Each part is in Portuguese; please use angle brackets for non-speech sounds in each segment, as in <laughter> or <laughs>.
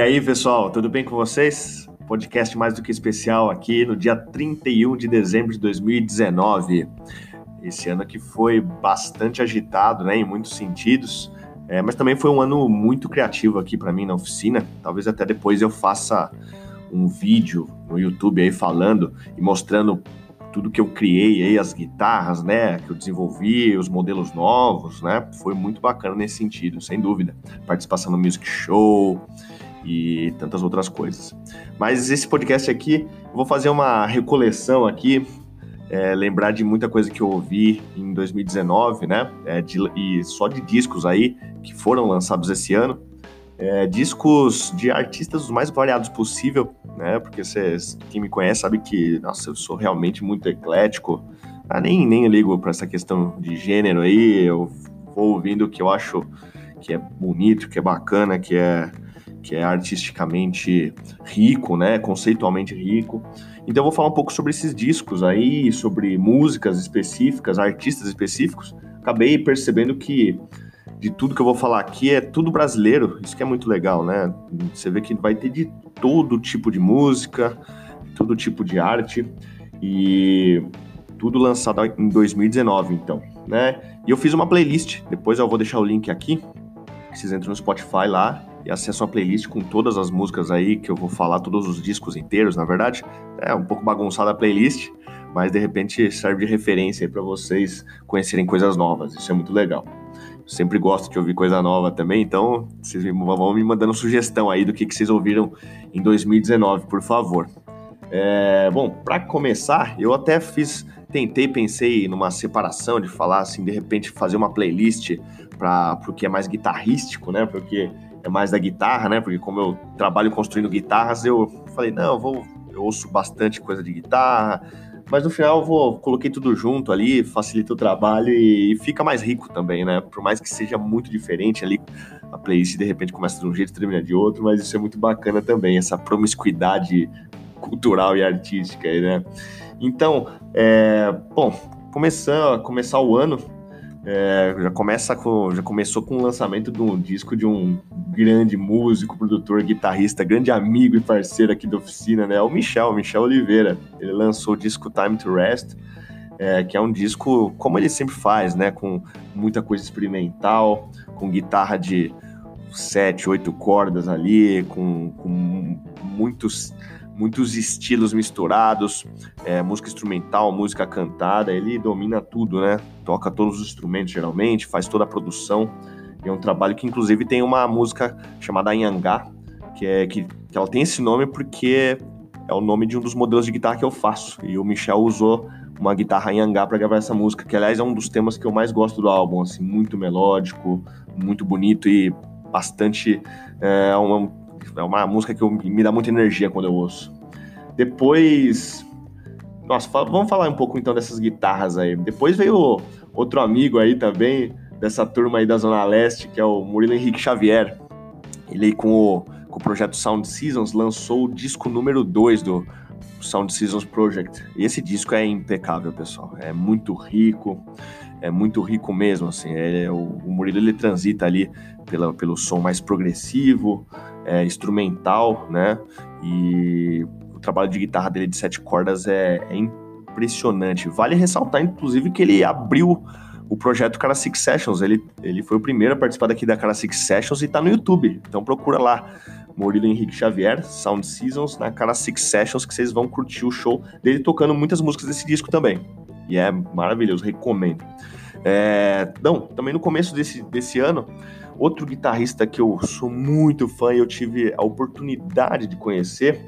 E aí, pessoal, tudo bem com vocês? Podcast mais do que especial aqui no dia 31 de dezembro de 2019. Esse ano que foi bastante agitado, né, em muitos sentidos, é, mas também foi um ano muito criativo aqui para mim na oficina. Talvez até depois eu faça um vídeo no YouTube aí falando e mostrando tudo que eu criei aí, as guitarras, né, que eu desenvolvi, os modelos novos, né, foi muito bacana nesse sentido, sem dúvida. Participação no Music Show, e tantas outras coisas. Mas esse podcast aqui, eu vou fazer uma recoleção aqui, é, lembrar de muita coisa que eu ouvi em 2019, né? É, de, e só de discos aí que foram lançados esse ano. É, discos de artistas os mais variados possível, né? Porque cês, quem me conhece sabe que, nossa, eu sou realmente muito eclético. Ah, nem, nem ligo para essa questão de gênero aí. Eu vou ouvindo o que eu acho que é bonito, que é bacana, que é que é artisticamente rico, né, conceitualmente rico. Então eu vou falar um pouco sobre esses discos aí, sobre músicas específicas, artistas específicos. Acabei percebendo que de tudo que eu vou falar aqui é tudo brasileiro, isso que é muito legal, né? Você vê que vai ter de todo tipo de música, todo tipo de arte e tudo lançado em 2019, então, né? E eu fiz uma playlist, depois eu vou deixar o link aqui, vocês entram no Spotify lá e acessam a playlist com todas as músicas aí que eu vou falar, todos os discos inteiros, na verdade. É um pouco bagunçada a playlist, mas de repente serve de referência aí para vocês conhecerem coisas novas. Isso é muito legal. Eu sempre gosto de ouvir coisa nova também, então vocês vão me mandando sugestão aí do que, que vocês ouviram em 2019, por favor. É, bom, para começar, eu até fiz, tentei, pensei numa separação de falar assim, de repente fazer uma playlist para o que é mais guitarrístico, né? Porque mais da guitarra, né? Porque como eu trabalho construindo guitarras, eu falei, não, eu vou, eu ouço bastante coisa de guitarra, mas no final eu vou, coloquei tudo junto ali, facilita o trabalho e, e, fica mais rico também, né? Por mais que seja muito diferente ali, a playlist de repente começa de um jeito e termina de outro, mas isso é muito bacana também, essa promiscuidade cultural e artística aí, né? Então, é, bom, começar, começar o ano é, já começa com, já começou com o lançamento de um disco de um grande músico, produtor, guitarrista, grande amigo e parceiro aqui da oficina, né? O Michel, Michel Oliveira. Ele lançou o disco Time to Rest, é, que é um disco como ele sempre faz, né? Com muita coisa experimental, com guitarra de sete, oito cordas ali, com, com muitos muitos estilos misturados, é, música instrumental, música cantada, ele domina tudo, né? Toca todos os instrumentos geralmente, faz toda a produção. E é um trabalho que inclusive tem uma música chamada Yangá, que é que, que ela tem esse nome porque é o nome de um dos modelos de guitarra que eu faço. E o Michel usou uma guitarra Yangá para gravar essa música, que aliás é um dos temas que eu mais gosto do álbum, assim, muito melódico, muito bonito e bastante é, uma, é uma música que eu, me dá muita energia quando eu ouço. Depois. Nossa, vamos falar um pouco então dessas guitarras aí. Depois veio outro amigo aí também, dessa turma aí da Zona Leste, que é o Murilo Henrique Xavier. Ele, com o, com o projeto Sound Seasons, lançou o disco número 2 do Sound Seasons Project. E esse disco é impecável, pessoal. É muito rico, é muito rico mesmo, assim. É, o, o Murilo, ele transita ali pela, pelo som mais progressivo, é, instrumental, né? E o trabalho de guitarra dele de sete cordas é, é impressionante. Vale ressaltar, inclusive, que ele abriu o projeto Cara Six Sessions. Ele, ele foi o primeiro a participar daqui da Cara Six Sessions e tá no YouTube. Então procura lá. Murilo Henrique Xavier, Sound Seasons, na Cara Six Sessions, que vocês vão curtir o show dele tocando muitas músicas desse disco também. E é maravilhoso, recomendo. É, não, também no começo desse, desse ano, outro guitarrista que eu sou muito fã e eu tive a oportunidade de conhecer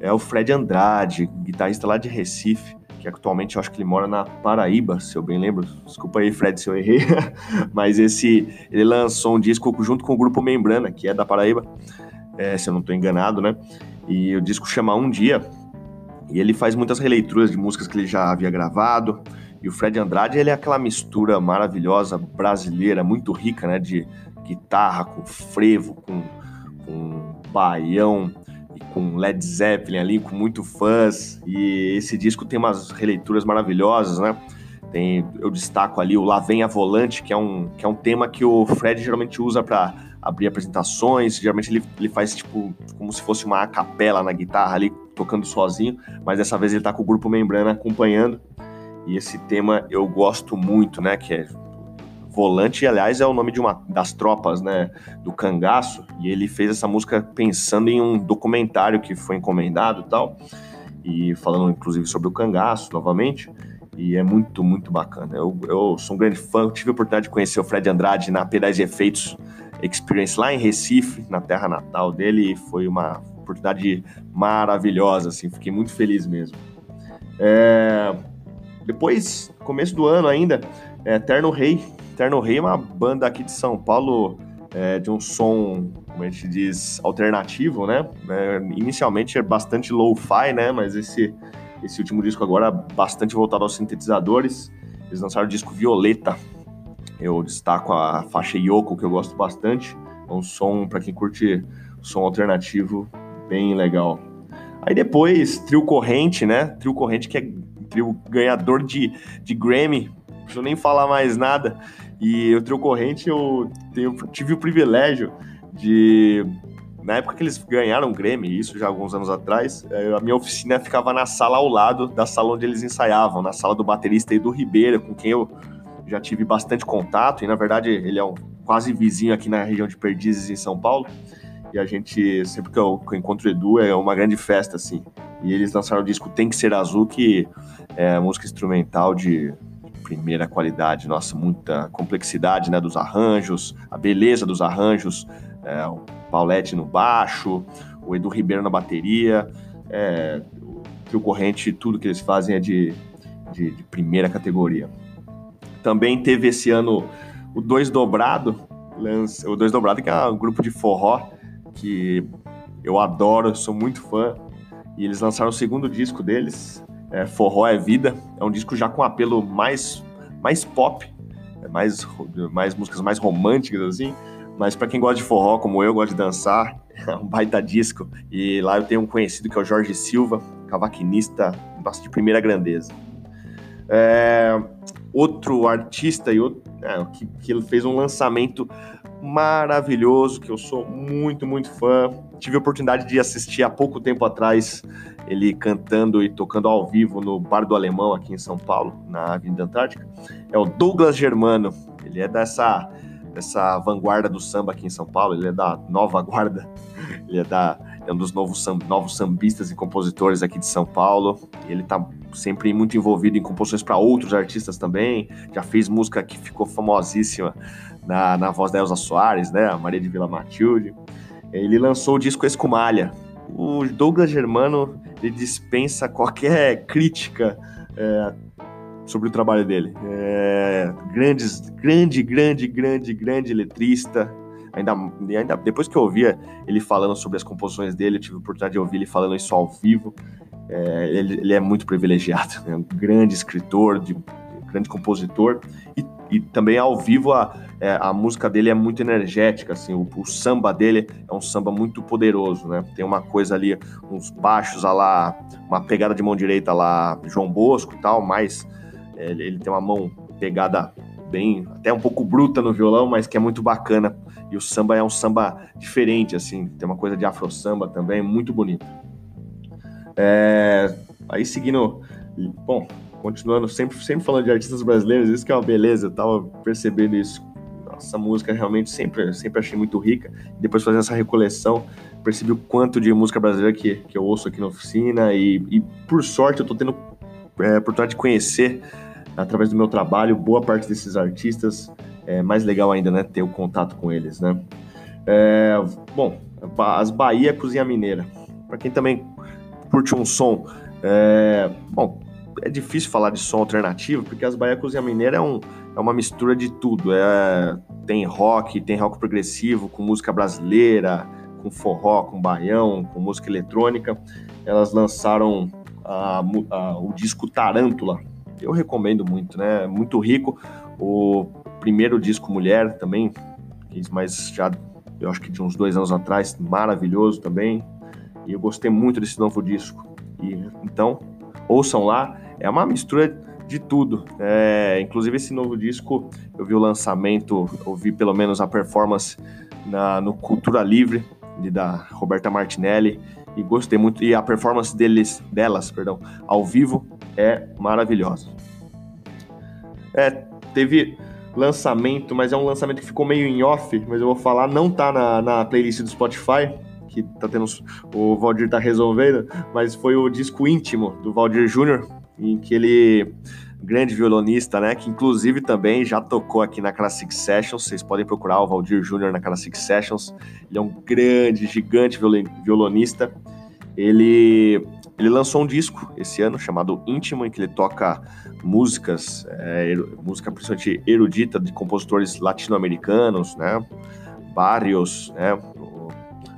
é o Fred Andrade, guitarrista lá de Recife, que atualmente eu acho que ele mora na Paraíba, se eu bem lembro. Desculpa aí, Fred, se eu errei. <laughs> Mas esse ele lançou um disco junto com o grupo Membrana, que é da Paraíba, é, se eu não estou enganado, né? E o disco chama Um Dia. E ele faz muitas releituras de músicas que ele já havia gravado. E o Fred Andrade, ele é aquela mistura maravilhosa brasileira, muito rica, né? De guitarra com frevo, com, com baião, com Led Zeppelin ali, com muito fãs. E esse disco tem umas releituras maravilhosas, né? Tem, eu destaco ali o Lá Vem a Volante, que é um, que é um tema que o Fred geralmente usa para abrir apresentações. Geralmente ele, ele faz tipo como se fosse uma capela na guitarra ali, tocando sozinho, mas dessa vez ele tá com o grupo Membrana acompanhando. E esse tema eu gosto muito, né? Que é Volante, aliás, é o nome de uma das tropas, né, do cangaço, e ele fez essa música pensando em um documentário que foi encomendado e tal, e falando inclusive sobre o cangaço novamente, e é muito, muito bacana. Eu, eu sou um grande fã, tive a oportunidade de conhecer o Fred Andrade na Pedais e Efeitos Experience lá em Recife, na terra natal dele, e foi uma oportunidade maravilhosa, assim, fiquei muito feliz mesmo. É... Depois, começo do ano ainda, é, Eterno Rei Terno Rei é uma banda aqui de São Paulo é, de um som, como a gente diz, alternativo, né? É, inicialmente é bastante low-fi, né? Mas esse, esse último disco agora é bastante voltado aos sintetizadores. Eles lançaram o disco Violeta. Eu destaco a faixa Yoko, que eu gosto bastante. É um som, para quem curte som alternativo, bem legal. Aí depois, Trio Corrente, né? Trio Corrente que é trio ganhador de, de Grammy, não preciso nem falar mais nada. E o trio corrente eu tenho, tive o privilégio de. Na época que eles ganharam o Grêmio, isso já alguns anos atrás, eh, a minha oficina ficava na sala ao lado da sala onde eles ensaiavam, na sala do baterista Edu Ribeira, com quem eu já tive bastante contato, e na verdade ele é um quase vizinho aqui na região de Perdizes, em São Paulo. E a gente, sempre que eu, que eu encontro o Edu, é uma grande festa, assim. E eles lançaram o disco Tem Que Ser Azul, que é música instrumental de primeira qualidade, nossa, muita complexidade né, dos arranjos, a beleza dos arranjos, é, o Paulette no baixo, o Edu Ribeiro na bateria, é, o Trio Corrente, tudo que eles fazem é de, de, de primeira categoria. Também teve esse ano o Dois Dobrado, o Dois Dobrado que é um grupo de forró que eu adoro, sou muito fã, e eles lançaram o segundo disco deles, é, Forró é Vida. É um disco já com apelo mais, mais pop, é mais, mais músicas mais românticas, assim. Mas para quem gosta de forró, como eu, gosta de dançar, <laughs> é um baita disco. E lá eu tenho um conhecido que é o Jorge Silva, cavaquinista de primeira grandeza. É, outro artista e outro, é, que, que fez um lançamento maravilhoso, que eu sou muito, muito fã. Tive a oportunidade de assistir há pouco tempo atrás ele cantando e tocando ao vivo no Bar do Alemão, aqui em São Paulo, na Avenida Antártica. É o Douglas Germano. Ele é dessa, dessa vanguarda do samba aqui em São Paulo, ele é da nova guarda, ele é, da, é um dos novos, novos sambistas e compositores aqui de São Paulo. Ele está sempre muito envolvido em composições para outros artistas também. Já fez música que ficou famosíssima na, na voz da Elza Soares, né? A Maria de Vila Matilde. Ele lançou o disco Escumalha. O Douglas Germano dispensa qualquer crítica é, sobre o trabalho dele. É, grandes, grande, grande, grande, grande letrista. Ainda, ainda depois que eu ouvia ele falando sobre as composições dele, eu tive a oportunidade de ouvir ele falando isso ao vivo. É, ele, ele, é muito privilegiado, é um grande escritor, de, grande compositor e, e também ao vivo a, é, a música dele é muito energética, assim, o, o, samba dele é um samba muito poderoso, né? Tem uma coisa ali, uns baixos a lá, uma pegada de mão direita lá, João Bosco e tal, mas é, ele, ele tem uma mão pegada bem, até um pouco bruta no violão, mas que é muito bacana. E o samba é um samba diferente, assim, tem uma coisa de afro samba também, muito bonito. É, aí seguindo, bom, continuando sempre, sempre falando de artistas brasileiros, isso que é uma beleza, eu tava percebendo isso essa música realmente sempre, sempre achei muito rica. Depois fazendo essa recoleção, percebi o quanto de música brasileira que, que eu ouço aqui na oficina e, e por sorte eu tô tendo é, oportunidade de conhecer através do meu trabalho boa parte desses artistas. É mais legal ainda, né, ter o contato com eles, né? É, bom, as Bahia Cozinha Mineira. Para quem também curte um som, é, bom, é difícil falar de som alternativo, porque as Bahia Cozinha Mineira é, um, é uma mistura de tudo. É, tem rock, tem rock progressivo, com música brasileira, com forró, com baião, com música eletrônica. Elas lançaram a, a, o disco Tarântula. Eu recomendo muito, né? Muito rico. O primeiro disco Mulher também, mas já eu acho que de uns dois anos atrás, maravilhoso também. E eu gostei muito desse novo disco. E então ouçam lá. É uma mistura de tudo. É, inclusive esse novo disco, eu vi o lançamento, eu vi pelo menos a performance na, no Cultura Livre, da Roberta Martinelli, e gostei muito. E a performance deles, delas, perdão, ao vivo é maravilhosa. É, teve lançamento, mas é um lançamento que ficou meio em off, mas eu vou falar, não tá na, na playlist do Spotify, que tá tendo o Valdir tá resolvendo, mas foi o disco íntimo do Valdir Júnior, em que ele grande violonista, né, que inclusive também já tocou aqui na Classic Sessions, vocês podem procurar o Valdir Júnior na Classic Sessions. Ele é um grande, gigante violonista. Ele ele lançou um disco esse ano chamado Íntimo, em que ele toca músicas, é, música principalmente erudita de compositores latino-americanos, né? Barrios, né?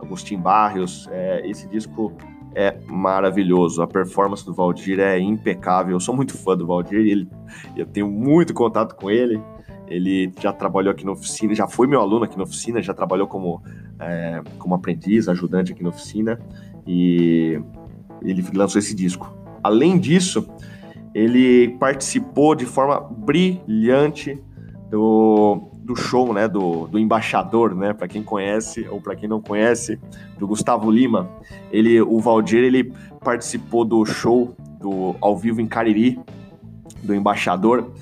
Agustin Barrios. É, esse disco é maravilhoso. A performance do Valdir é impecável. Eu sou muito fã do Valdir, ele, eu tenho muito contato com ele. Ele já trabalhou aqui na oficina, já foi meu aluno aqui na oficina, já trabalhou como, é, como aprendiz, ajudante aqui na oficina, e ele lançou esse disco. Além disso, ele participou de forma brilhante do, do show, né, do, do embaixador, né, para quem conhece ou para quem não conhece, do Gustavo Lima. Ele, o Valdir, ele participou do show do ao vivo em Cariri do embaixador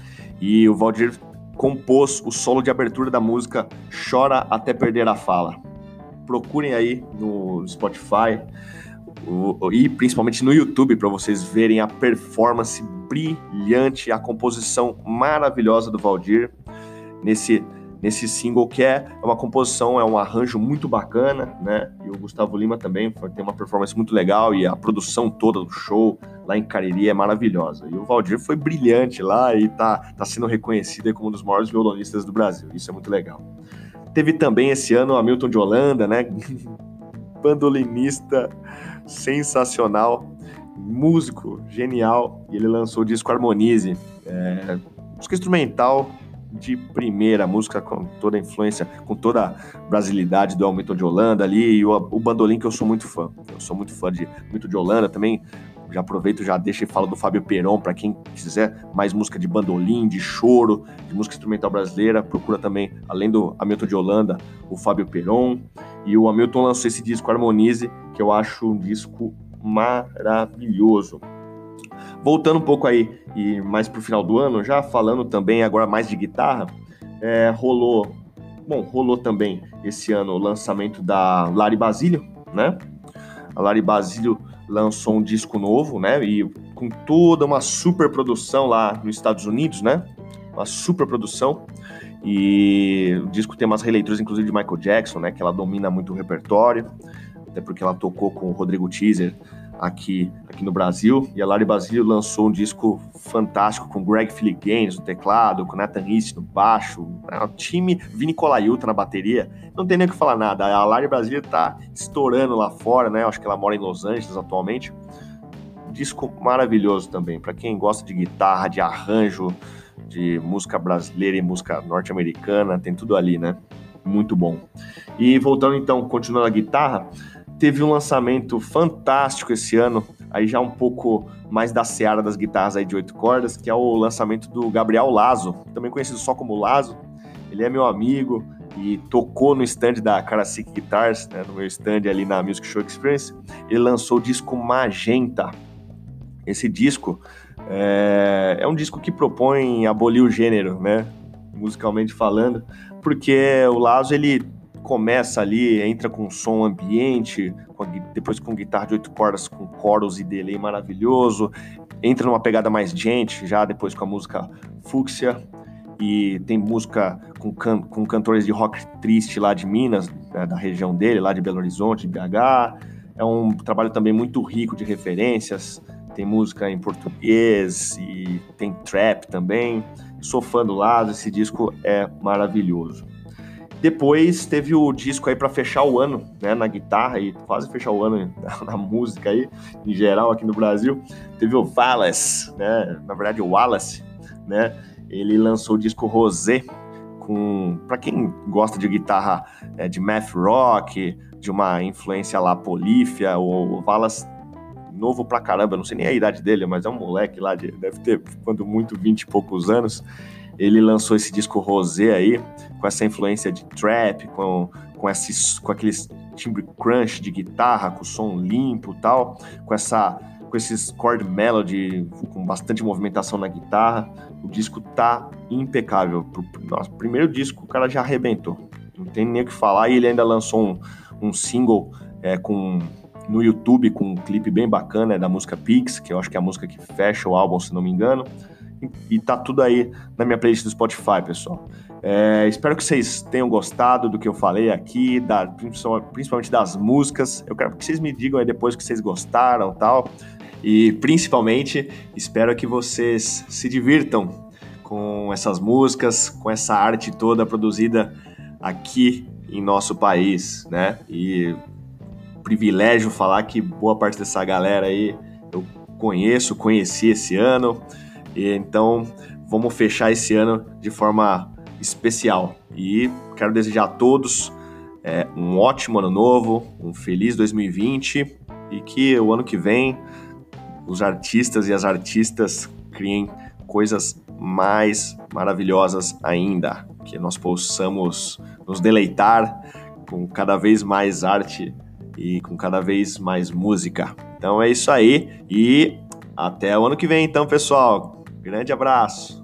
e o Valdir compôs o solo de abertura da música Chora até perder a fala. Procurem aí no Spotify e principalmente no YouTube para vocês verem a performance brilhante, a composição maravilhosa do Valdir nesse nesse single que é uma composição, é um arranjo muito bacana, né? E o Gustavo Lima também tem uma performance muito legal e a produção toda do show lá em Cariri é maravilhosa. E o Valdir foi brilhante lá e tá, tá sendo reconhecido como um dos maiores violonistas do Brasil. Isso é muito legal. Teve também esse ano o Hamilton de Holanda, né? <laughs> Bandolinista sensacional, músico genial, e ele lançou o disco Harmonize, é, música instrumental de primeira, música com toda a influência, com toda a brasilidade do Hamilton de Holanda ali, e o, o bandolim que eu sou muito fã. Eu sou muito fã de Hamilton de Holanda também. Já aproveito, já deixo e falo do Fábio Peron, para quem quiser mais música de bandolim, de choro, de música instrumental brasileira, procura também, além do Hamilton de Holanda, o Fábio Peron. E o Hamilton lançou esse disco Harmonize, que eu acho um disco maravilhoso. Voltando um pouco aí e mais pro final do ano, já falando também agora mais de guitarra, é, rolou, bom, rolou também esse ano o lançamento da Lari Basílio, né? A Lari Basílio lançou um disco novo, né? E com toda uma super produção lá nos Estados Unidos, né? Uma super produção. E o disco tem umas releituras, inclusive, de Michael Jackson, né? Que ela domina muito o repertório, até porque ela tocou com o Rodrigo Teaser aqui, aqui no Brasil. E a Lari Basílio lançou um disco fantástico com Greg Gaines no teclado, com Nathan East no baixo, o time Vini Colaiuta na bateria. Não tem nem o que falar nada. A Lari Basílio tá estourando lá fora, né? Acho que ela mora em Los Angeles atualmente. Disco maravilhoso também, para quem gosta de guitarra, de arranjo, de música brasileira e música norte-americana, tem tudo ali, né? Muito bom. E voltando então, continuando a guitarra, teve um lançamento fantástico esse ano, aí já um pouco mais da seara das guitarras aí de oito cordas, que é o lançamento do Gabriel Lazo, também conhecido só como Lazo. Ele é meu amigo e tocou no stand da Karasik Guitars, né, no meu stand ali na Music Show Experience. Ele lançou o disco Magenta. Esse disco é, é um disco que propõe abolir o gênero, né, musicalmente falando, porque o Lazo ele começa ali, entra com som ambiente, com a, depois com guitarra de oito cordas, com coros e delay maravilhoso, entra numa pegada mais gente, já depois com a música Fúcsia, e tem música com, can, com cantores de rock triste lá de Minas, né, da região dele, lá de Belo Horizonte, de BH. É um trabalho também muito rico de referências, tem música em português e tem trap também. Sou fã do lado, esse disco é maravilhoso. Depois teve o disco aí para fechar o ano, né, na guitarra e quase fechar o ano <laughs> na, música aí, em geral aqui no Brasil. Teve o Wallace, né, na verdade o Wallace, né, ele lançou o disco Rosé com, para quem gosta de guitarra é, de math rock, de uma influência lá polífia, o Wallace novo pra caramba, não sei nem a idade dele, mas é um moleque lá, de, deve ter, quando muito, 20 e poucos anos. Ele lançou esse disco Rosé aí, com essa influência de trap, com, com, esses, com aqueles timbre crunch de guitarra, com som limpo tal, com essa com esses chord melody, com bastante movimentação na guitarra. O disco tá impecável. Nosso primeiro disco o cara já arrebentou. Não tem nem o que falar. E ele ainda lançou um, um single é, com no YouTube com um clipe bem bacana é da música Pix, que eu acho que é a música que fecha o álbum, se não me engano. E, tá tudo aí na minha playlist do Spotify, pessoal. É, espero que vocês tenham gostado do que eu falei aqui, da, principalmente das músicas. Eu quero que vocês me digam aí depois que vocês gostaram tal. E principalmente espero que vocês se divirtam com essas músicas, com essa arte toda produzida aqui em nosso país, né? E privilégio falar que boa parte dessa galera aí eu conheço, conheci esse ano. E então vamos fechar esse ano de forma especial. E quero desejar a todos é, um ótimo ano novo, um feliz 2020 e que o ano que vem os artistas e as artistas criem coisas mais maravilhosas ainda, que nós possamos nos deleitar com cada vez mais arte e com cada vez mais música. Então é isso aí e até o ano que vem, então, pessoal. Grande abraço.